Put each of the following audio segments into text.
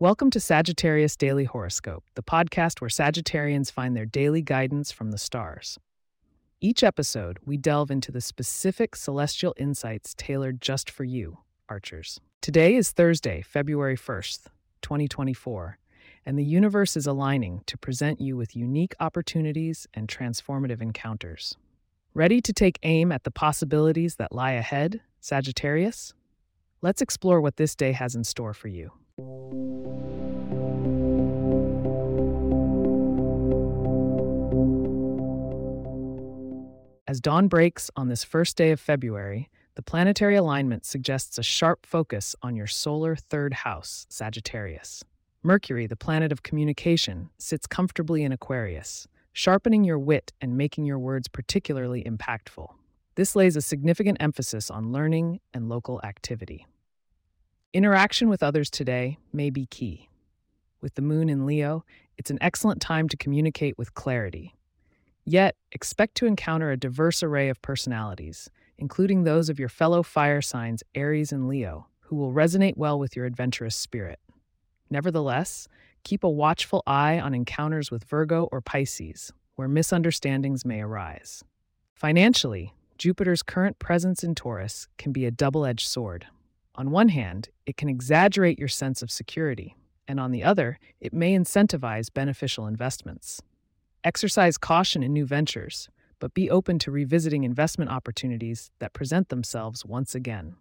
Welcome to Sagittarius Daily Horoscope, the podcast where Sagittarians find their daily guidance from the stars. Each episode, we delve into the specific celestial insights tailored just for you, Archers. Today is Thursday, February 1st, 2024, and the universe is aligning to present you with unique opportunities and transformative encounters. Ready to take aim at the possibilities that lie ahead, Sagittarius? Let's explore what this day has in store for you. As dawn breaks on this first day of February, the planetary alignment suggests a sharp focus on your solar third house, Sagittarius. Mercury, the planet of communication, sits comfortably in Aquarius, sharpening your wit and making your words particularly impactful. This lays a significant emphasis on learning and local activity. Interaction with others today may be key. With the moon in Leo, it's an excellent time to communicate with clarity. Yet, expect to encounter a diverse array of personalities, including those of your fellow fire signs Aries and Leo, who will resonate well with your adventurous spirit. Nevertheless, keep a watchful eye on encounters with Virgo or Pisces, where misunderstandings may arise. Financially, Jupiter's current presence in Taurus can be a double edged sword. On one hand, it can exaggerate your sense of security, and on the other, it may incentivize beneficial investments. Exercise caution in new ventures, but be open to revisiting investment opportunities that present themselves once again.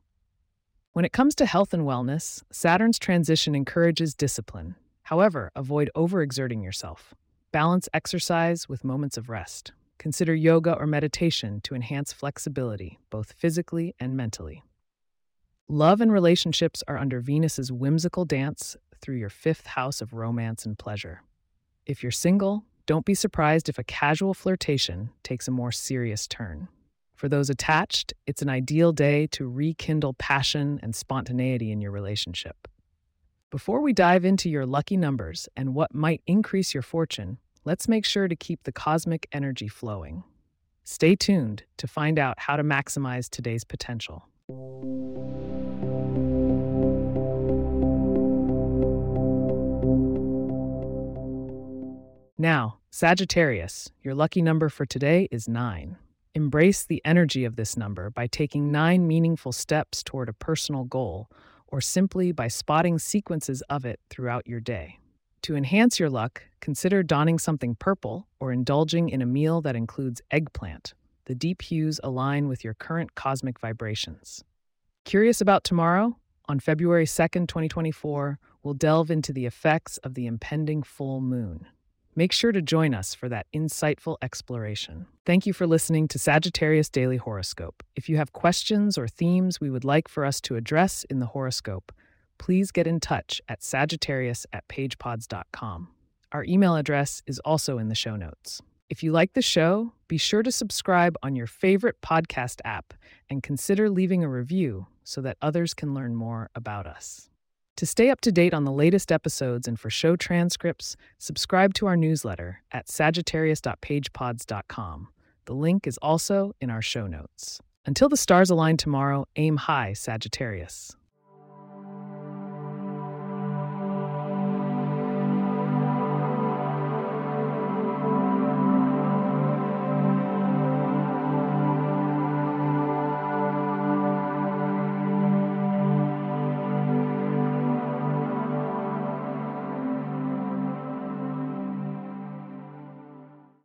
When it comes to health and wellness, Saturn's transition encourages discipline. However, avoid overexerting yourself. Balance exercise with moments of rest. Consider yoga or meditation to enhance flexibility, both physically and mentally. Love and relationships are under Venus's whimsical dance through your fifth house of romance and pleasure. If you're single, don't be surprised if a casual flirtation takes a more serious turn. For those attached, it's an ideal day to rekindle passion and spontaneity in your relationship. Before we dive into your lucky numbers and what might increase your fortune, let's make sure to keep the cosmic energy flowing. Stay tuned to find out how to maximize today's potential. Now, Sagittarius, your lucky number for today is 9. Embrace the energy of this number by taking nine meaningful steps toward a personal goal, or simply by spotting sequences of it throughout your day. To enhance your luck, consider donning something purple or indulging in a meal that includes eggplant. The deep hues align with your current cosmic vibrations. Curious about tomorrow? On February 2nd, 2024, we'll delve into the effects of the impending full moon. Make sure to join us for that insightful exploration. Thank you for listening to Sagittarius Daily Horoscope. If you have questions or themes we would like for us to address in the horoscope, please get in touch at sagittarius at pagepods.com. Our email address is also in the show notes. If you like the show, be sure to subscribe on your favorite podcast app and consider leaving a review so that others can learn more about us. To stay up to date on the latest episodes and for show transcripts, subscribe to our newsletter at sagittarius.pagepods.com. The link is also in our show notes. Until the stars align tomorrow, aim high, Sagittarius.